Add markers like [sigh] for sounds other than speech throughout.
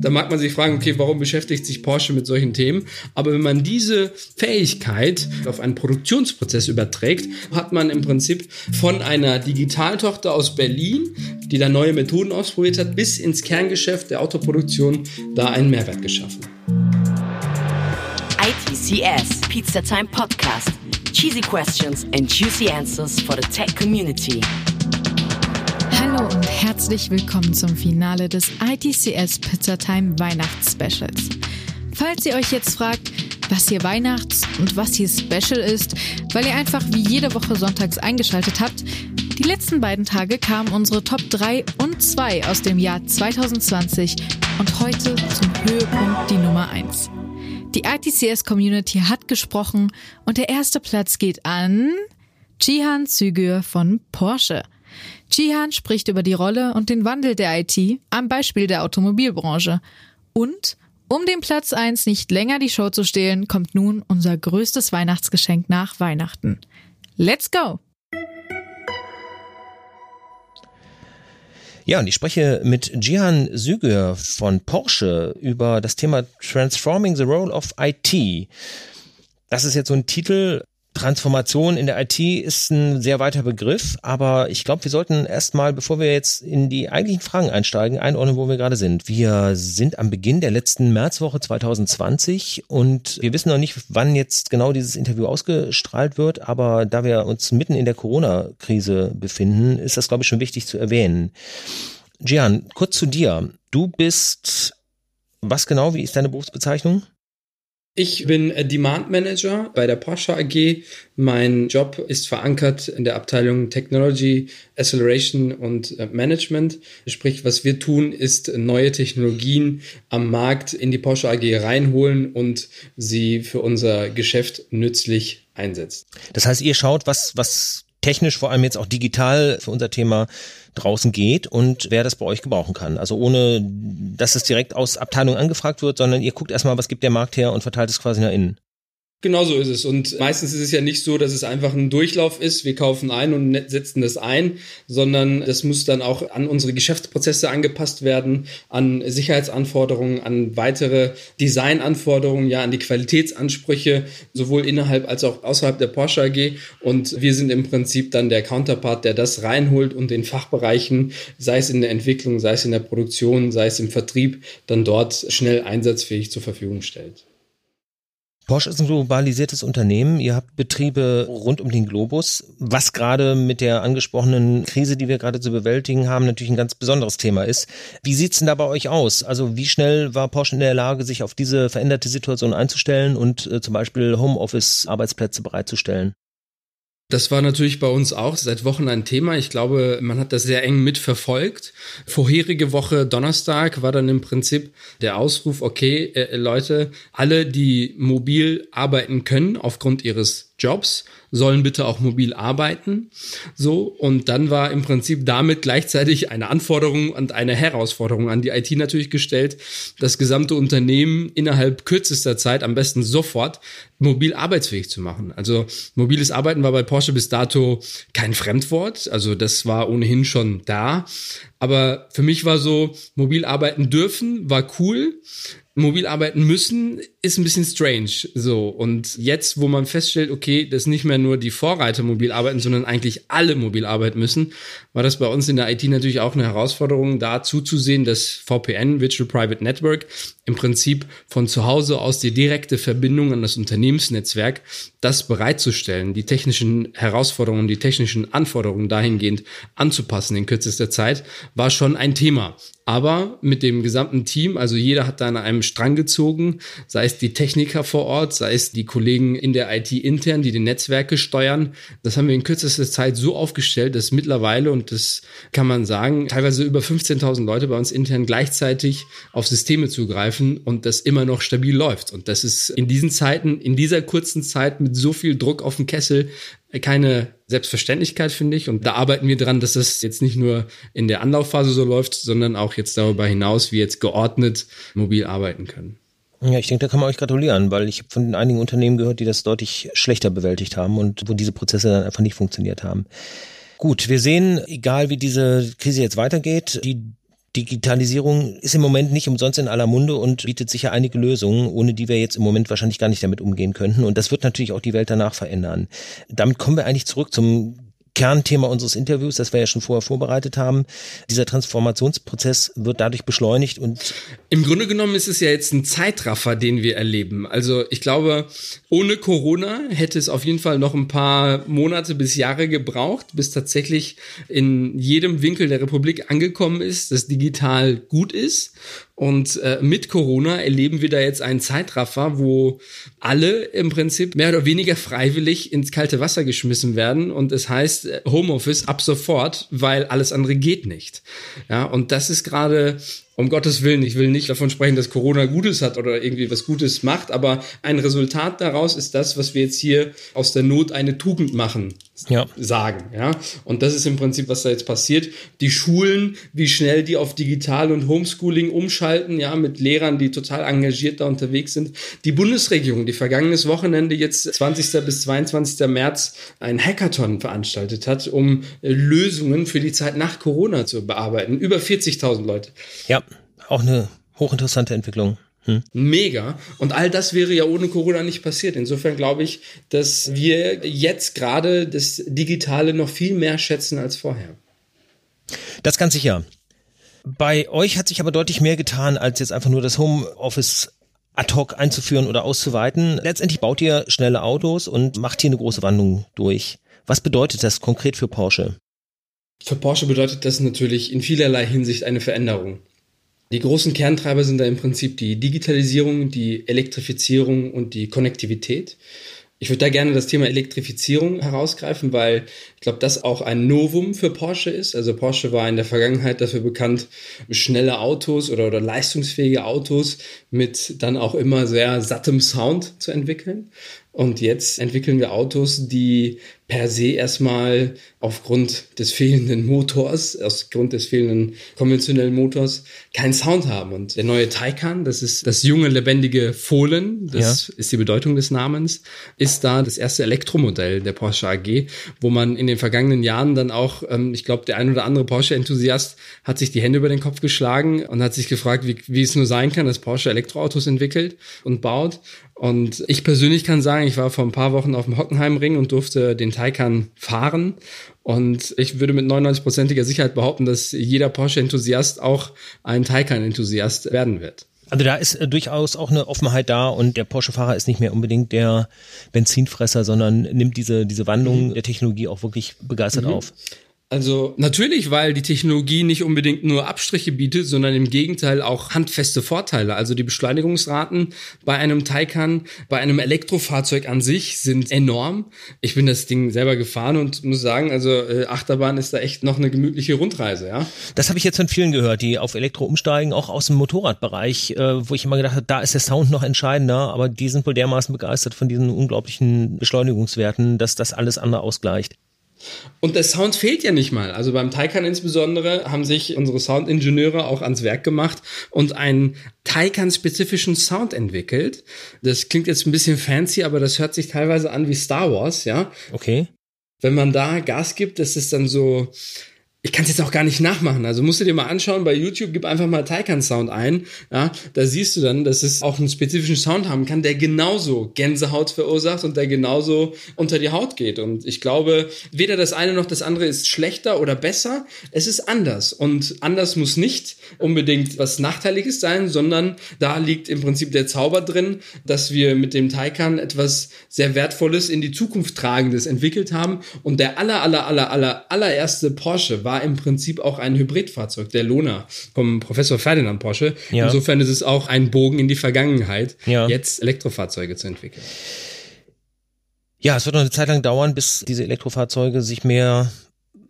Da mag man sich fragen, okay, warum beschäftigt sich Porsche mit solchen Themen? Aber wenn man diese Fähigkeit auf einen Produktionsprozess überträgt, hat man im Prinzip von einer Digitaltochter aus Berlin, die da neue Methoden ausprobiert hat, bis ins Kerngeschäft der Autoproduktion da einen Mehrwert geschaffen. ITCS Pizza Time Podcast. Cheesy questions and juicy answers for the tech community. Hallo und herzlich willkommen zum Finale des ITCS Pizzatime Weihnachtsspecials. Falls ihr euch jetzt fragt, was hier Weihnachts- und was hier Special ist, weil ihr einfach wie jede Woche sonntags eingeschaltet habt, die letzten beiden Tage kamen unsere Top 3 und 2 aus dem Jahr 2020 und heute zum Höhepunkt die Nummer 1. Die ITCS Community hat gesprochen und der erste Platz geht an Chihan Zügür von Porsche. Chihan spricht über die Rolle und den Wandel der IT am Beispiel der Automobilbranche. Und um dem Platz 1 nicht länger die Show zu stehlen, kommt nun unser größtes Weihnachtsgeschenk nach Weihnachten. Let's go! Ja, und ich spreche mit Jihan Süger von Porsche über das Thema Transforming the Role of IT. Das ist jetzt so ein Titel, Transformation in der IT ist ein sehr weiter Begriff, aber ich glaube, wir sollten erstmal, bevor wir jetzt in die eigentlichen Fragen einsteigen, einordnen, wo wir gerade sind. Wir sind am Beginn der letzten Märzwoche 2020 und wir wissen noch nicht, wann jetzt genau dieses Interview ausgestrahlt wird, aber da wir uns mitten in der Corona-Krise befinden, ist das, glaube ich, schon wichtig zu erwähnen. Gian, kurz zu dir. Du bist, was genau, wie ist deine Berufsbezeichnung? Ich bin Demand Manager bei der Porsche AG. Mein Job ist verankert in der Abteilung Technology, Acceleration und äh, Management. Sprich, was wir tun, ist neue Technologien am Markt in die Porsche AG reinholen und sie für unser Geschäft nützlich einsetzen. Das heißt, ihr schaut, was, was technisch, vor allem jetzt auch digital für unser Thema draußen geht und wer das bei euch gebrauchen kann. Also ohne, dass es direkt aus Abteilung angefragt wird, sondern ihr guckt erstmal, was gibt der Markt her und verteilt es quasi nach innen. Genau so ist es. Und meistens ist es ja nicht so, dass es einfach ein Durchlauf ist. Wir kaufen ein und setzen das ein, sondern das muss dann auch an unsere Geschäftsprozesse angepasst werden, an Sicherheitsanforderungen, an weitere Designanforderungen, ja, an die Qualitätsansprüche, sowohl innerhalb als auch außerhalb der Porsche AG. Und wir sind im Prinzip dann der Counterpart, der das reinholt und den Fachbereichen, sei es in der Entwicklung, sei es in der Produktion, sei es im Vertrieb, dann dort schnell einsatzfähig zur Verfügung stellt. Porsche ist ein globalisiertes Unternehmen. Ihr habt Betriebe rund um den Globus, was gerade mit der angesprochenen Krise, die wir gerade zu bewältigen haben, natürlich ein ganz besonderes Thema ist. Wie sieht's denn da bei euch aus? Also wie schnell war Porsche in der Lage, sich auf diese veränderte Situation einzustellen und äh, zum Beispiel Homeoffice-Arbeitsplätze bereitzustellen? Das war natürlich bei uns auch seit Wochen ein Thema. Ich glaube, man hat das sehr eng mitverfolgt. Vorherige Woche Donnerstag war dann im Prinzip der Ausruf, okay, äh, Leute, alle, die mobil arbeiten können aufgrund ihres Jobs sollen bitte auch mobil arbeiten. So. Und dann war im Prinzip damit gleichzeitig eine Anforderung und eine Herausforderung an die IT natürlich gestellt, das gesamte Unternehmen innerhalb kürzester Zeit, am besten sofort, mobil arbeitsfähig zu machen. Also mobiles Arbeiten war bei Porsche bis dato kein Fremdwort. Also das war ohnehin schon da. Aber für mich war so, mobil arbeiten dürfen, war cool mobil arbeiten müssen, ist ein bisschen strange. So. Und jetzt, wo man feststellt, okay, dass nicht mehr nur die Vorreiter mobil arbeiten, sondern eigentlich alle mobil arbeiten müssen, war das bei uns in der IT natürlich auch eine Herausforderung, da zuzusehen, dass VPN, Virtual Private Network, im Prinzip von zu Hause aus die direkte Verbindung an das Unternehmensnetzwerk, das bereitzustellen, die technischen Herausforderungen, die technischen Anforderungen dahingehend anzupassen in kürzester Zeit, war schon ein Thema. Aber mit dem gesamten Team, also jeder hat da an einem Strang gezogen, sei es die Techniker vor Ort, sei es die Kollegen in der IT intern, die die Netzwerke steuern. Das haben wir in kürzester Zeit so aufgestellt, dass mittlerweile, und das kann man sagen, teilweise über 15.000 Leute bei uns intern gleichzeitig auf Systeme zugreifen und das immer noch stabil läuft. Und das ist in diesen Zeiten, in dieser kurzen Zeit mit so viel Druck auf dem Kessel keine Selbstverständlichkeit, finde ich. Und da arbeiten wir dran, dass das jetzt nicht nur in der Anlaufphase so läuft, sondern auch jetzt darüber hinaus, wie jetzt geordnet mobil arbeiten können. Ja, ich denke, da kann man euch gratulieren, weil ich habe von einigen Unternehmen gehört, die das deutlich schlechter bewältigt haben und wo diese Prozesse dann einfach nicht funktioniert haben. Gut, wir sehen, egal wie diese Krise jetzt weitergeht, die Digitalisierung ist im Moment nicht umsonst in aller Munde und bietet sicher einige Lösungen, ohne die wir jetzt im Moment wahrscheinlich gar nicht damit umgehen könnten. Und das wird natürlich auch die Welt danach verändern. Damit kommen wir eigentlich zurück zum Kernthema unseres Interviews, das wir ja schon vorher vorbereitet haben. Dieser Transformationsprozess wird dadurch beschleunigt und im Grunde genommen ist es ja jetzt ein Zeitraffer, den wir erleben. Also ich glaube, ohne Corona hätte es auf jeden Fall noch ein paar Monate bis Jahre gebraucht, bis tatsächlich in jedem Winkel der Republik angekommen ist, dass digital gut ist. Und äh, mit Corona erleben wir da jetzt einen Zeitraffer, wo alle im Prinzip mehr oder weniger freiwillig ins kalte Wasser geschmissen werden. Und es heißt äh, Homeoffice ab sofort, weil alles andere geht nicht. Ja, und das ist gerade um Gottes Willen, ich will nicht davon sprechen, dass Corona Gutes hat oder irgendwie was Gutes macht, aber ein Resultat daraus ist das, was wir jetzt hier aus der Not eine Tugend machen, ja. sagen, ja. Und das ist im Prinzip, was da jetzt passiert. Die Schulen, wie schnell die auf Digital und Homeschooling umschalten, ja, mit Lehrern, die total engagiert da unterwegs sind. Die Bundesregierung, die vergangenes Wochenende jetzt 20. bis 22. März ein Hackathon veranstaltet hat, um Lösungen für die Zeit nach Corona zu bearbeiten. Über 40.000 Leute. Ja auch eine hochinteressante Entwicklung. Hm. Mega. Und all das wäre ja ohne Corona nicht passiert. Insofern glaube ich, dass wir jetzt gerade das Digitale noch viel mehr schätzen als vorher. Das ganz sicher. Bei euch hat sich aber deutlich mehr getan, als jetzt einfach nur das Homeoffice ad hoc einzuführen oder auszuweiten. Letztendlich baut ihr schnelle Autos und macht hier eine große Wandlung durch. Was bedeutet das konkret für Porsche? Für Porsche bedeutet das natürlich in vielerlei Hinsicht eine Veränderung. Die großen Kerntreiber sind da im Prinzip die Digitalisierung, die Elektrifizierung und die Konnektivität. Ich würde da gerne das Thema Elektrifizierung herausgreifen, weil ich glaube, das auch ein Novum für Porsche ist. Also Porsche war in der Vergangenheit dafür bekannt, schnelle Autos oder, oder leistungsfähige Autos mit dann auch immer sehr sattem Sound zu entwickeln. Und jetzt entwickeln wir Autos, die per se erstmal aufgrund des fehlenden Motors, aufgrund des fehlenden konventionellen Motors, keinen Sound haben. Und der neue Taycan, das ist das junge, lebendige Fohlen, das ja. ist die Bedeutung des Namens, ist da das erste Elektromodell der Porsche AG, wo man in den vergangenen Jahren dann auch, ähm, ich glaube, der ein oder andere Porsche-Enthusiast hat sich die Hände über den Kopf geschlagen und hat sich gefragt, wie, wie es nur sein kann, dass Porsche Elektroautos entwickelt und baut. Und ich persönlich kann sagen, ich war vor ein paar Wochen auf dem Hockenheimring und durfte den Taycan fahren. Und ich würde mit 99%iger Sicherheit behaupten, dass jeder Porsche-Enthusiast auch ein Taycan-Enthusiast werden wird. Also da ist äh, durchaus auch eine Offenheit da und der Porsche-Fahrer ist nicht mehr unbedingt der Benzinfresser, sondern nimmt diese, diese Wandlung mhm. der Technologie auch wirklich begeistert mhm. auf. Also natürlich, weil die Technologie nicht unbedingt nur Abstriche bietet, sondern im Gegenteil auch handfeste Vorteile. Also die Beschleunigungsraten bei einem Taycan, bei einem Elektrofahrzeug an sich sind enorm. Ich bin das Ding selber gefahren und muss sagen, also äh, Achterbahn ist da echt noch eine gemütliche Rundreise, ja. Das habe ich jetzt von vielen gehört, die auf Elektro umsteigen, auch aus dem Motorradbereich, äh, wo ich immer gedacht habe, da ist der Sound noch entscheidender, aber die sind wohl dermaßen begeistert von diesen unglaublichen Beschleunigungswerten, dass das alles andere ausgleicht. Und der Sound fehlt ja nicht mal. Also beim Taycan insbesondere haben sich unsere Soundingenieure auch ans Werk gemacht und einen Taycan-spezifischen Sound entwickelt. Das klingt jetzt ein bisschen fancy, aber das hört sich teilweise an wie Star Wars, ja. Okay. Wenn man da Gas gibt, das ist dann so, ich kann es jetzt auch gar nicht nachmachen. Also musst du dir mal anschauen bei YouTube, gib einfach mal Taycan Sound ein. Ja, da siehst du dann, dass es auch einen spezifischen Sound haben kann, der genauso Gänsehaut verursacht und der genauso unter die Haut geht. Und ich glaube, weder das eine noch das andere ist schlechter oder besser. Es ist anders. Und anders muss nicht unbedingt was Nachteiliges sein, sondern da liegt im Prinzip der Zauber drin, dass wir mit dem Taycan etwas sehr Wertvolles in die Zukunft tragendes entwickelt haben. Und der aller, aller, aller, aller, allererste Porsche war im Prinzip auch ein Hybridfahrzeug, der Lona vom Professor Ferdinand Porsche. Ja. Insofern ist es auch ein Bogen in die Vergangenheit, ja. jetzt Elektrofahrzeuge zu entwickeln. Ja, es wird noch eine Zeit lang dauern, bis diese Elektrofahrzeuge sich mehr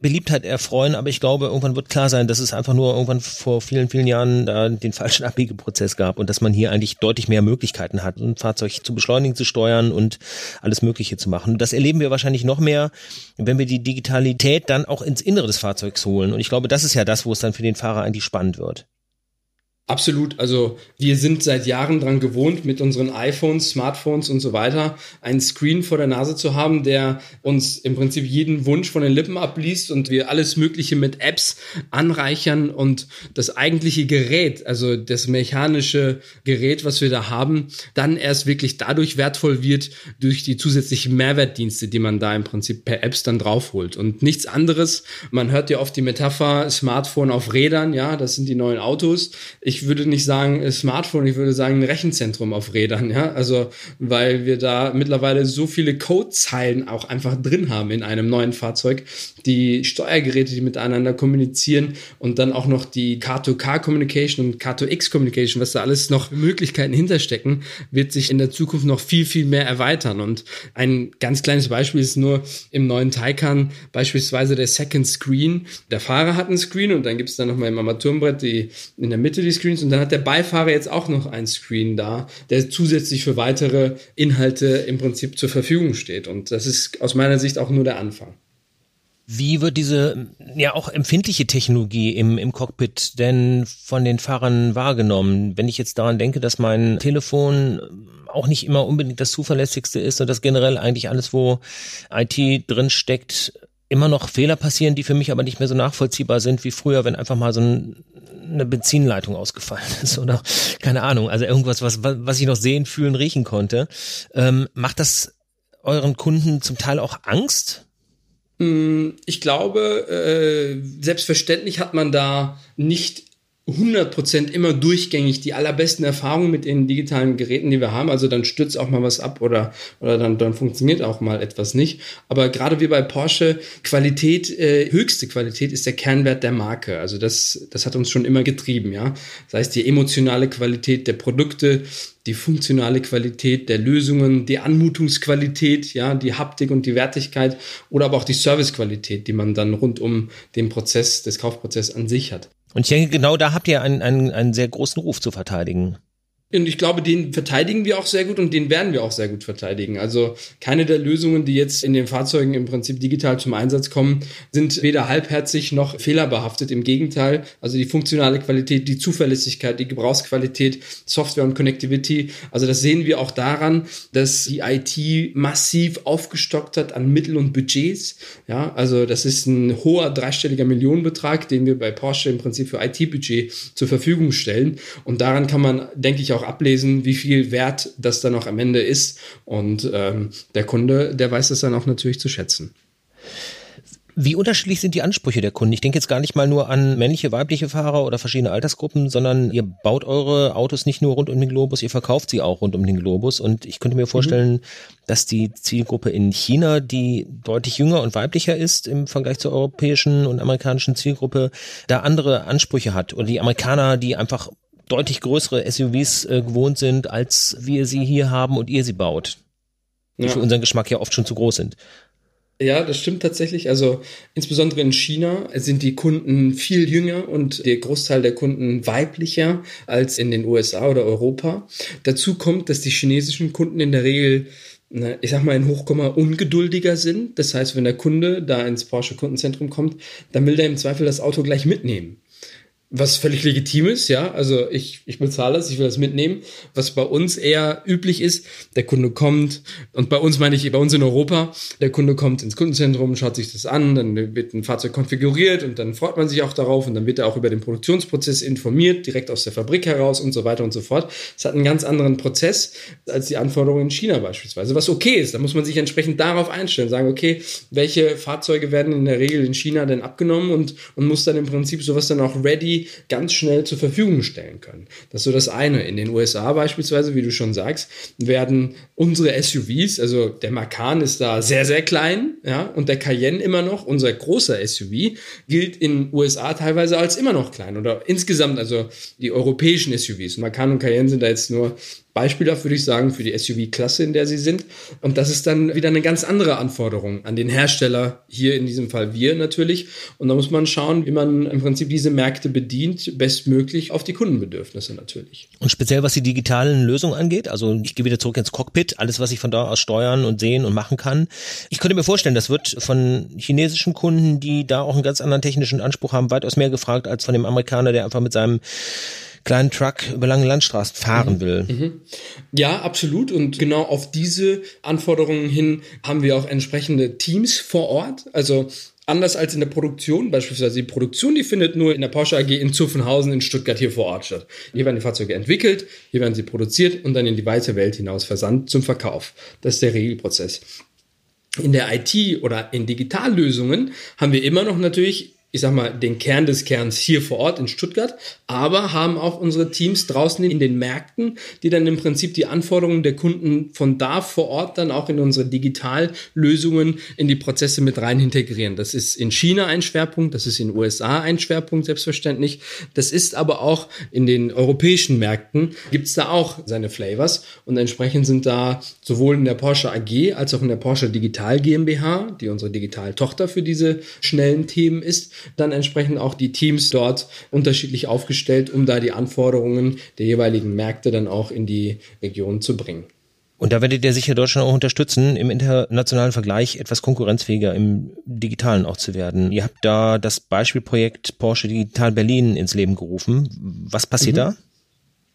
Beliebtheit erfreuen, aber ich glaube, irgendwann wird klar sein, dass es einfach nur irgendwann vor vielen, vielen Jahren da den falschen [laughs] Abbiegeprozess gab und dass man hier eigentlich deutlich mehr Möglichkeiten hat, ein Fahrzeug zu beschleunigen, zu steuern und alles Mögliche zu machen. Das erleben wir wahrscheinlich noch mehr, wenn wir die Digitalität dann auch ins Innere des Fahrzeugs holen. Und ich glaube, das ist ja das, wo es dann für den Fahrer eigentlich spannend wird. Absolut. Also wir sind seit Jahren dran gewohnt, mit unseren iPhones, Smartphones und so weiter einen Screen vor der Nase zu haben, der uns im Prinzip jeden Wunsch von den Lippen abliest und wir alles Mögliche mit Apps anreichern und das eigentliche Gerät, also das mechanische Gerät, was wir da haben, dann erst wirklich dadurch wertvoll wird durch die zusätzlichen Mehrwertdienste, die man da im Prinzip per Apps dann draufholt und nichts anderes. Man hört ja oft die Metapher Smartphone auf Rädern, ja, das sind die neuen Autos. Ich ich würde nicht sagen Smartphone, ich würde sagen Rechenzentrum auf Rädern, ja. Also, weil wir da mittlerweile so viele Codezeilen auch einfach drin haben in einem neuen Fahrzeug, die Steuergeräte, die miteinander kommunizieren und dann auch noch die Car-to-Car Communication und Car-to-X Communication, was da alles noch Möglichkeiten hinterstecken, wird sich in der Zukunft noch viel, viel mehr erweitern. Und ein ganz kleines Beispiel ist nur im neuen Taycan beispielsweise der Second Screen. Der Fahrer hat einen Screen und dann gibt es dann nochmal im Armaturenbrett die, in der Mitte die Screen Screens und dann hat der Beifahrer jetzt auch noch einen Screen da, der zusätzlich für weitere Inhalte im Prinzip zur Verfügung steht. Und das ist aus meiner Sicht auch nur der Anfang. Wie wird diese ja auch empfindliche Technologie im, im Cockpit denn von den Fahrern wahrgenommen? Wenn ich jetzt daran denke, dass mein Telefon auch nicht immer unbedingt das zuverlässigste ist und dass generell eigentlich alles, wo IT drin steckt, immer noch Fehler passieren, die für mich aber nicht mehr so nachvollziehbar sind wie früher, wenn einfach mal so ein eine Benzinleitung ausgefallen ist oder keine Ahnung, also irgendwas, was, was ich noch sehen, fühlen, riechen konnte. Ähm, macht das euren Kunden zum Teil auch Angst? Mm, ich glaube, äh, selbstverständlich hat man da nicht 100% immer durchgängig die allerbesten Erfahrungen mit den digitalen Geräten, die wir haben. Also dann stürzt auch mal was ab oder, oder dann, dann funktioniert auch mal etwas nicht. Aber gerade wie bei Porsche, Qualität, äh, höchste Qualität ist der Kernwert der Marke. Also das, das hat uns schon immer getrieben, ja. Das heißt, die emotionale Qualität der Produkte, die funktionale Qualität der Lösungen, die Anmutungsqualität, ja, die Haptik und die Wertigkeit oder aber auch die Servicequalität, die man dann rund um den Prozess, des Kaufprozesses an sich hat. Und ich denke, genau da habt ihr einen, einen, einen sehr großen Ruf zu verteidigen. Und ich glaube, den verteidigen wir auch sehr gut und den werden wir auch sehr gut verteidigen. Also keine der Lösungen, die jetzt in den Fahrzeugen im Prinzip digital zum Einsatz kommen, sind weder halbherzig noch fehlerbehaftet. Im Gegenteil, also die funktionale Qualität, die Zuverlässigkeit, die Gebrauchsqualität, Software und Connectivity. Also das sehen wir auch daran, dass die IT massiv aufgestockt hat an Mittel und Budgets. Ja, also das ist ein hoher dreistelliger Millionenbetrag, den wir bei Porsche im Prinzip für IT-Budget zur Verfügung stellen. Und daran kann man, denke ich, auch auch ablesen, wie viel wert das dann auch am Ende ist. Und ähm, der Kunde, der weiß das dann auch natürlich zu schätzen. Wie unterschiedlich sind die Ansprüche der Kunden? Ich denke jetzt gar nicht mal nur an männliche, weibliche Fahrer oder verschiedene Altersgruppen, sondern ihr baut eure Autos nicht nur rund um den Globus, ihr verkauft sie auch rund um den Globus. Und ich könnte mir vorstellen, mhm. dass die Zielgruppe in China, die deutlich jünger und weiblicher ist im Vergleich zur europäischen und amerikanischen Zielgruppe, da andere Ansprüche hat. Oder die Amerikaner, die einfach deutlich größere SUVs äh, gewohnt sind, als wir sie hier haben und ihr sie baut. Die ja. für unseren Geschmack ja oft schon zu groß sind. Ja, das stimmt tatsächlich. Also insbesondere in China sind die Kunden viel jünger und der Großteil der Kunden weiblicher als in den USA oder Europa. Dazu kommt, dass die chinesischen Kunden in der Regel ich sag mal in Hochkomma ungeduldiger sind. Das heißt, wenn der Kunde da ins Porsche Kundenzentrum kommt, dann will der im Zweifel das Auto gleich mitnehmen. Was völlig legitim ist, ja. Also ich, ich bezahle es, ich will das mitnehmen. Was bei uns eher üblich ist, der Kunde kommt, und bei uns meine ich bei uns in Europa, der Kunde kommt ins Kundenzentrum, schaut sich das an, dann wird ein Fahrzeug konfiguriert und dann freut man sich auch darauf und dann wird er auch über den Produktionsprozess informiert, direkt aus der Fabrik heraus und so weiter und so fort. Es hat einen ganz anderen Prozess als die Anforderungen in China beispielsweise, was okay ist. Da muss man sich entsprechend darauf einstellen, sagen, okay, welche Fahrzeuge werden in der Regel in China denn abgenommen und, und muss dann im Prinzip sowas dann auch ready ganz schnell zur Verfügung stellen können. Das ist so das eine. In den USA beispielsweise, wie du schon sagst, werden unsere SUVs, also der Macan ist da sehr, sehr klein, ja, und der Cayenne immer noch, unser großer SUV, gilt in USA teilweise als immer noch klein oder insgesamt, also die europäischen SUVs. Macan und Cayenne sind da jetzt nur beispielhaft, würde ich sagen, für die SUV-Klasse, in der sie sind. Und das ist dann wieder eine ganz andere Anforderung an den Hersteller, hier in diesem Fall wir natürlich. Und da muss man schauen, wie man im Prinzip diese Märkte bedient, bestmöglich auf die Kundenbedürfnisse natürlich. Und speziell was die digitalen Lösungen angeht, also ich gehe wieder zurück ins Cockpit, alles, was ich von da aus steuern und sehen und machen kann. Ich könnte mir vorstellen, das wird von chinesischen Kunden, die da auch einen ganz anderen technischen Anspruch haben, weitaus mehr gefragt als von dem Amerikaner, der einfach mit seinem kleinen Truck über lange Landstraßen fahren mhm. will. Mhm. Ja, absolut. Und genau auf diese Anforderungen hin haben wir auch entsprechende Teams vor Ort. Also anders als in der Produktion, beispielsweise die Produktion, die findet nur in der Porsche AG in Zuffenhausen in Stuttgart hier vor Ort statt. Hier werden die Fahrzeuge entwickelt, hier werden sie produziert und dann in die weite Welt hinaus versandt zum Verkauf. Das ist der Regelprozess. In der IT oder in Digitallösungen haben wir immer noch natürlich ich sag mal, den Kern des Kerns hier vor Ort in Stuttgart, aber haben auch unsere Teams draußen in den Märkten, die dann im Prinzip die Anforderungen der Kunden von da vor Ort dann auch in unsere Digitallösungen in die Prozesse mit rein integrieren. Das ist in China ein Schwerpunkt, das ist in USA ein Schwerpunkt, selbstverständlich. Das ist aber auch in den europäischen Märkten, gibt's da auch seine Flavors und entsprechend sind da sowohl in der Porsche AG als auch in der Porsche Digital GmbH, die unsere Digital-Tochter für diese schnellen Themen ist, dann entsprechend auch die Teams dort unterschiedlich aufgestellt, um da die Anforderungen der jeweiligen Märkte dann auch in die Region zu bringen. Und da werdet ihr sicher Deutschland auch unterstützen, im internationalen Vergleich etwas konkurrenzfähiger im Digitalen auch zu werden. Ihr habt da das Beispielprojekt Porsche Digital Berlin ins Leben gerufen. Was passiert mhm. da?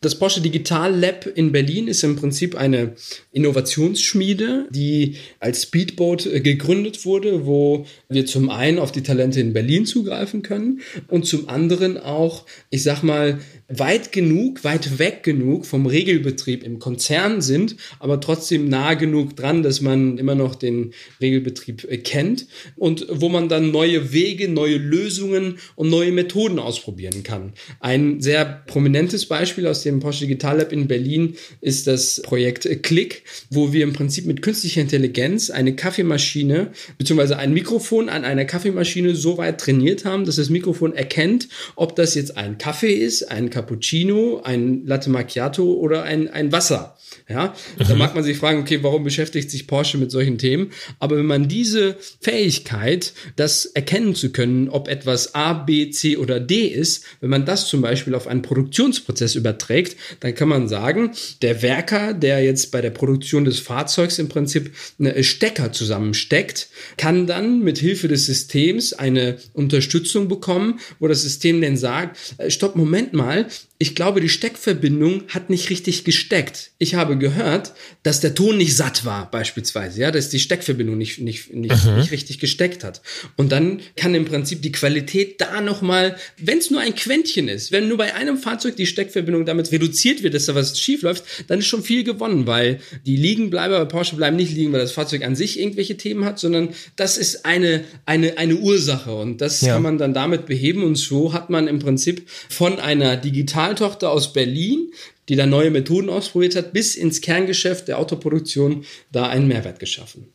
Das Porsche Digital Lab in Berlin ist im Prinzip eine Innovationsschmiede, die als Speedboat äh, gegründet wurde, wo wir zum einen auf die Talente in Berlin zugreifen können und zum anderen auch, ich sag mal, weit genug, weit weg genug vom Regelbetrieb im Konzern sind, aber trotzdem nah genug dran, dass man immer noch den Regelbetrieb äh, kennt und wo man dann neue Wege, neue Lösungen und neue Methoden ausprobieren kann. Ein sehr prominentes Beispiel aus dem Porsche Digital Lab in Berlin ist das Projekt Click, wo wir im Prinzip mit künstlicher Intelligenz eine Kaffeemaschine bzw. ein Mikrofon an einer Kaffeemaschine so weit trainiert haben, dass das Mikrofon erkennt, ob das jetzt ein Kaffee ist, ein Cappuccino, ein Latte Macchiato oder ein, ein Wasser. Ja, da mhm. mag man sich fragen, okay, warum beschäftigt sich Porsche mit solchen Themen? Aber wenn man diese Fähigkeit, das erkennen zu können, ob etwas A, B, C oder D ist, wenn man das zum Beispiel auf einen Produktionsprozess überträgt, dann kann man sagen, der Werker, der jetzt bei der Produktion des Fahrzeugs im Prinzip eine Stecker zusammensteckt, kann dann mit Hilfe des Systems eine Unterstützung bekommen, wo das System dann sagt, äh, stopp, Moment mal, ich glaube, die Steckverbindung hat nicht richtig gesteckt. Ich habe gehört, dass der Ton nicht satt war, beispielsweise, ja, dass die Steckverbindung nicht, nicht, nicht, mhm. nicht richtig gesteckt hat. Und dann kann im Prinzip die Qualität da nochmal, wenn es nur ein Quäntchen ist, wenn nur bei einem Fahrzeug die Steckverbindung damit reduziert wird, dass da was schief läuft, dann ist schon viel gewonnen, weil die Liegenbleiber bei Porsche bleiben nicht liegen, weil das Fahrzeug an sich irgendwelche Themen hat, sondern das ist eine, eine, eine Ursache und das ja. kann man dann damit beheben und so hat man im Prinzip von einer digital Digitaltochter aus Berlin, die da neue Methoden ausprobiert hat, bis ins Kerngeschäft der Autoproduktion da einen Mehrwert geschaffen.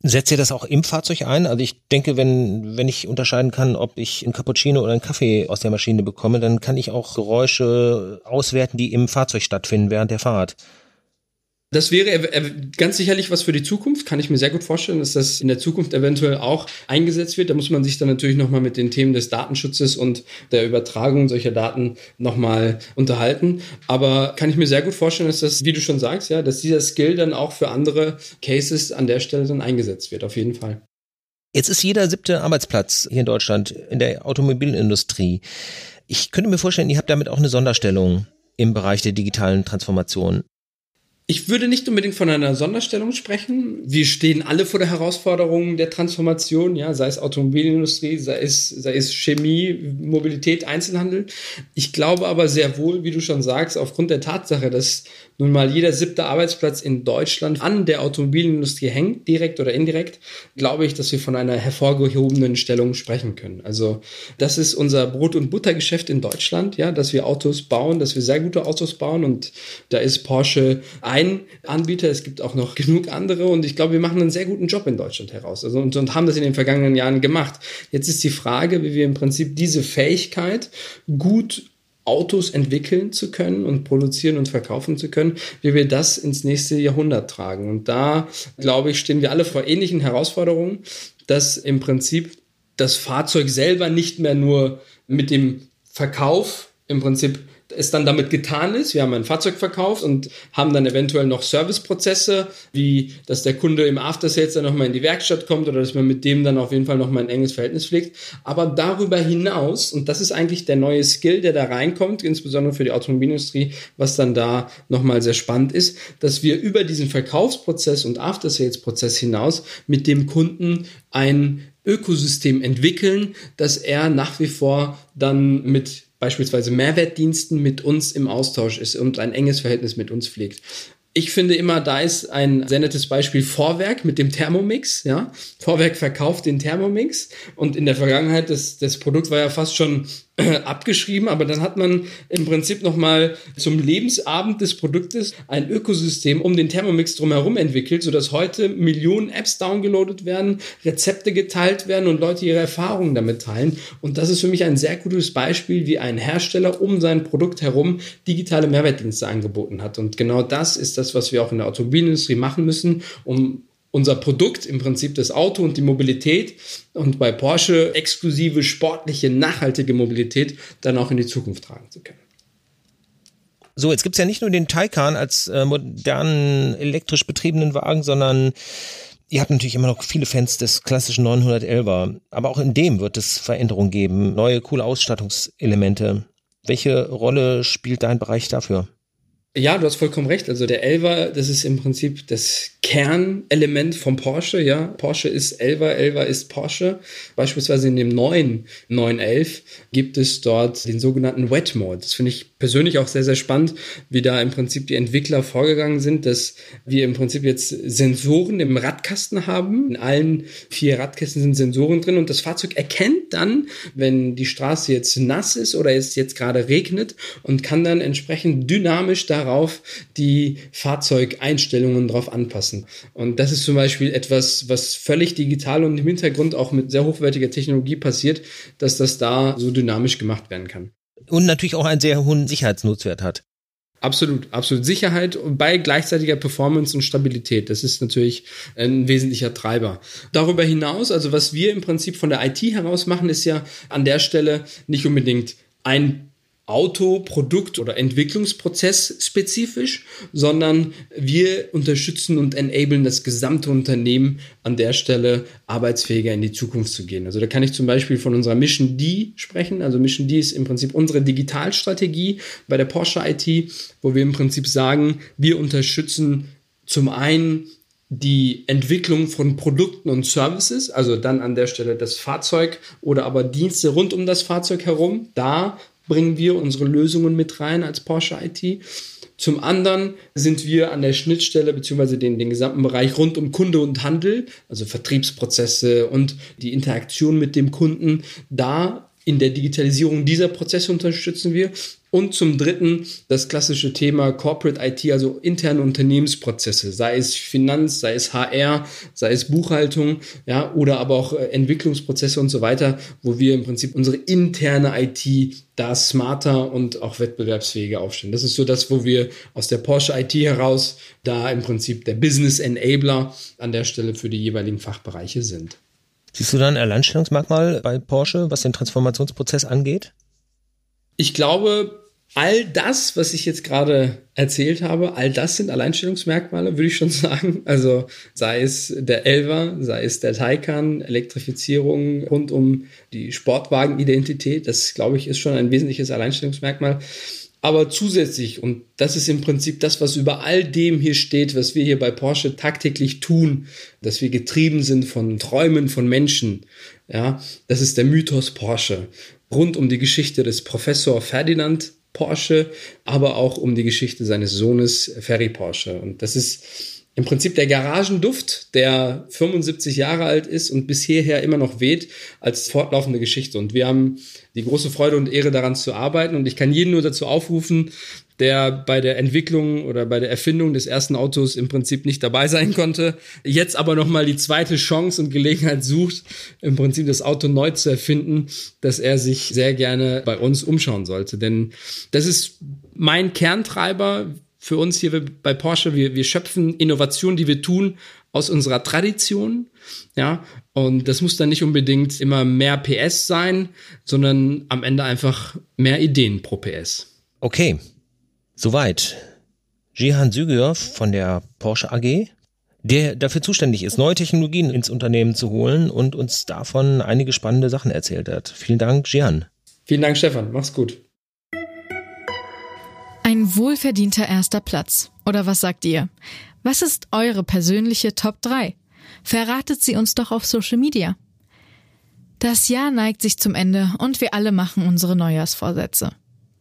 Setzt ihr das auch im Fahrzeug ein? Also ich denke, wenn, wenn ich unterscheiden kann, ob ich einen Cappuccino oder einen Kaffee aus der Maschine bekomme, dann kann ich auch Geräusche auswerten, die im Fahrzeug stattfinden während der Fahrt. Das wäre ganz sicherlich was für die Zukunft, kann ich mir sehr gut vorstellen, dass das in der Zukunft eventuell auch eingesetzt wird. Da muss man sich dann natürlich nochmal mit den Themen des Datenschutzes und der Übertragung solcher Daten nochmal unterhalten. Aber kann ich mir sehr gut vorstellen, dass das, wie du schon sagst, ja, dass dieser Skill dann auch für andere Cases an der Stelle dann eingesetzt wird, auf jeden Fall. Jetzt ist jeder siebte Arbeitsplatz hier in Deutschland in der Automobilindustrie. Ich könnte mir vorstellen, ihr habt damit auch eine Sonderstellung im Bereich der digitalen Transformation. Ich würde nicht unbedingt von einer Sonderstellung sprechen. Wir stehen alle vor der Herausforderung der Transformation, ja, sei es Automobilindustrie, sei es, sei es Chemie, Mobilität, Einzelhandel. Ich glaube aber sehr wohl, wie du schon sagst, aufgrund der Tatsache, dass nun mal jeder siebte Arbeitsplatz in Deutschland an der Automobilindustrie hängt, direkt oder indirekt, glaube ich, dass wir von einer hervorgehobenen Stellung sprechen können. Also das ist unser Brot- und Buttergeschäft in Deutschland, ja, dass wir Autos bauen, dass wir sehr gute Autos bauen und da ist Porsche Anbieter. Es gibt auch noch genug andere und ich glaube, wir machen einen sehr guten Job in Deutschland heraus also, und, und haben das in den vergangenen Jahren gemacht. Jetzt ist die Frage, wie wir im Prinzip diese Fähigkeit gut Autos entwickeln zu können und produzieren und verkaufen zu können, wie wir das ins nächste Jahrhundert tragen. Und da, glaube ich, stehen wir alle vor ähnlichen Herausforderungen, dass im Prinzip das Fahrzeug selber nicht mehr nur mit dem Verkauf im Prinzip es dann damit getan ist. Wir haben ein Fahrzeug verkauft und haben dann eventuell noch Serviceprozesse, wie dass der Kunde im After Sales dann nochmal in die Werkstatt kommt oder dass man mit dem dann auf jeden Fall nochmal ein enges Verhältnis pflegt. Aber darüber hinaus, und das ist eigentlich der neue Skill, der da reinkommt, insbesondere für die Automobilindustrie, was dann da nochmal sehr spannend ist, dass wir über diesen Verkaufsprozess und After Sales Prozess hinaus mit dem Kunden ein Ökosystem entwickeln, dass er nach wie vor dann mit beispielsweise Mehrwertdiensten mit uns im Austausch ist und ein enges Verhältnis mit uns pflegt. Ich finde immer, da ist ein sehr nettes Beispiel Vorwerk mit dem Thermomix. Ja, Vorwerk verkauft den Thermomix und in der Vergangenheit das, das Produkt war ja fast schon abgeschrieben, aber dann hat man im Prinzip nochmal zum Lebensabend des Produktes ein Ökosystem um den Thermomix drumherum entwickelt, sodass heute Millionen Apps downgeloadet werden, Rezepte geteilt werden und Leute ihre Erfahrungen damit teilen. Und das ist für mich ein sehr gutes Beispiel, wie ein Hersteller um sein Produkt herum digitale Mehrwertdienste angeboten hat. Und genau das ist das, was wir auch in der Automobilindustrie machen müssen, um unser Produkt, im Prinzip das Auto und die Mobilität und bei Porsche exklusive, sportliche, nachhaltige Mobilität dann auch in die Zukunft tragen zu können. So, jetzt gibt's ja nicht nur den Taycan als äh, modernen elektrisch betriebenen Wagen, sondern ihr habt natürlich immer noch viele Fans des klassischen 911er. Aber auch in dem wird es Veränderungen geben, neue coole Ausstattungselemente. Welche Rolle spielt dein Bereich dafür? Ja, du hast vollkommen recht. Also der Elva, das ist im Prinzip das Kernelement vom Porsche. Ja, Porsche ist Elva, Elva ist Porsche. Beispielsweise in dem neuen 911 gibt es dort den sogenannten Wet Mode. Das finde ich persönlich auch sehr, sehr spannend, wie da im Prinzip die Entwickler vorgegangen sind, dass wir im Prinzip jetzt Sensoren im Radkasten haben. In allen vier Radkästen sind Sensoren drin und das Fahrzeug erkennt dann, wenn die Straße jetzt nass ist oder es jetzt gerade regnet und kann dann entsprechend dynamisch da darauf die Fahrzeugeinstellungen drauf anpassen. Und das ist zum Beispiel etwas, was völlig digital und im Hintergrund auch mit sehr hochwertiger Technologie passiert, dass das da so dynamisch gemacht werden kann. Und natürlich auch einen sehr hohen Sicherheitsnutzwert hat. Absolut, absolut. Sicherheit bei gleichzeitiger Performance und Stabilität. Das ist natürlich ein wesentlicher Treiber. Darüber hinaus, also was wir im Prinzip von der IT heraus machen, ist ja an der Stelle nicht unbedingt ein Auto, Produkt oder Entwicklungsprozess spezifisch, sondern wir unterstützen und enablen das gesamte Unternehmen an der Stelle arbeitsfähiger in die Zukunft zu gehen. Also da kann ich zum Beispiel von unserer Mission D sprechen. Also Mission D ist im Prinzip unsere Digitalstrategie bei der Porsche IT, wo wir im Prinzip sagen, wir unterstützen zum einen die Entwicklung von Produkten und Services, also dann an der Stelle das Fahrzeug oder aber Dienste rund um das Fahrzeug herum. Da bringen wir unsere Lösungen mit rein als Porsche IT. Zum anderen sind wir an der Schnittstelle beziehungsweise den, den gesamten Bereich rund um Kunde und Handel, also Vertriebsprozesse und die Interaktion mit dem Kunden, da in der Digitalisierung dieser Prozesse unterstützen wir. Und zum Dritten das klassische Thema Corporate IT, also interne Unternehmensprozesse, sei es Finanz, sei es HR, sei es Buchhaltung, ja, oder aber auch äh, Entwicklungsprozesse und so weiter, wo wir im Prinzip unsere interne IT da smarter und auch wettbewerbsfähiger aufstellen. Das ist so das, wo wir aus der Porsche IT heraus da im Prinzip der Business Enabler an der Stelle für die jeweiligen Fachbereiche sind. Siehst du da ein Alleinstellungsmerkmal bei Porsche, was den Transformationsprozess angeht? Ich glaube, all das, was ich jetzt gerade erzählt habe, all das sind Alleinstellungsmerkmale, würde ich schon [laughs] sagen. Also sei es der Elva, sei es der Taycan, Elektrifizierung rund um die Sportwagenidentität, das glaube ich ist schon ein wesentliches Alleinstellungsmerkmal. Aber zusätzlich, und das ist im Prinzip das, was über all dem hier steht, was wir hier bei Porsche tagtäglich tun, dass wir getrieben sind von Träumen von Menschen, ja, das ist der Mythos Porsche rund um die Geschichte des Professor Ferdinand Porsche, aber auch um die Geschichte seines Sohnes Ferry Porsche. Und das ist im Prinzip der Garagenduft, der 75 Jahre alt ist und bis hierher immer noch weht, als fortlaufende Geschichte. Und wir haben die große Freude und Ehre daran zu arbeiten. Und ich kann jeden nur dazu aufrufen, der bei der Entwicklung oder bei der Erfindung des ersten Autos im Prinzip nicht dabei sein konnte, jetzt aber nochmal die zweite Chance und Gelegenheit sucht, im Prinzip das Auto neu zu erfinden, dass er sich sehr gerne bei uns umschauen sollte. Denn das ist mein Kerntreiber für uns hier bei Porsche. Wir, wir schöpfen Innovationen, die wir tun, aus unserer Tradition. Ja, und das muss dann nicht unbedingt immer mehr PS sein, sondern am Ende einfach mehr Ideen pro PS. Okay, soweit. Jihan Süger von der Porsche AG, der dafür zuständig ist, neue Technologien ins Unternehmen zu holen und uns davon einige spannende Sachen erzählt hat. Vielen Dank, Jihan. Vielen Dank, Stefan. Mach's gut. Wohlverdienter erster Platz. Oder was sagt ihr? Was ist eure persönliche Top 3? Verratet sie uns doch auf Social Media. Das Jahr neigt sich zum Ende und wir alle machen unsere Neujahrsvorsätze.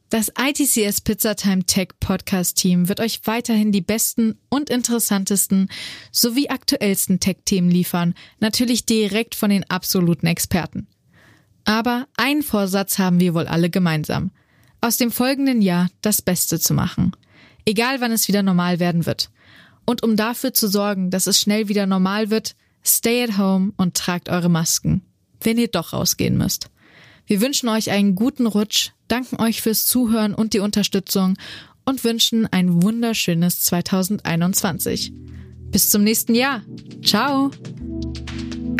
Das ITCS Pizzatime Tech Podcast Team wird euch weiterhin die besten und interessantesten sowie aktuellsten Tech-Themen liefern, natürlich direkt von den absoluten Experten. Aber einen Vorsatz haben wir wohl alle gemeinsam – aus dem folgenden Jahr das Beste zu machen. Egal wann es wieder normal werden wird. Und um dafür zu sorgen, dass es schnell wieder normal wird, stay at home und tragt eure Masken, wenn ihr doch rausgehen müsst. Wir wünschen euch einen guten Rutsch, danken euch fürs Zuhören und die Unterstützung und wünschen ein wunderschönes 2021. Bis zum nächsten Jahr. Ciao.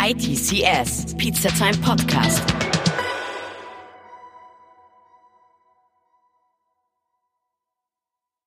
ITCS Pizza Time Podcast.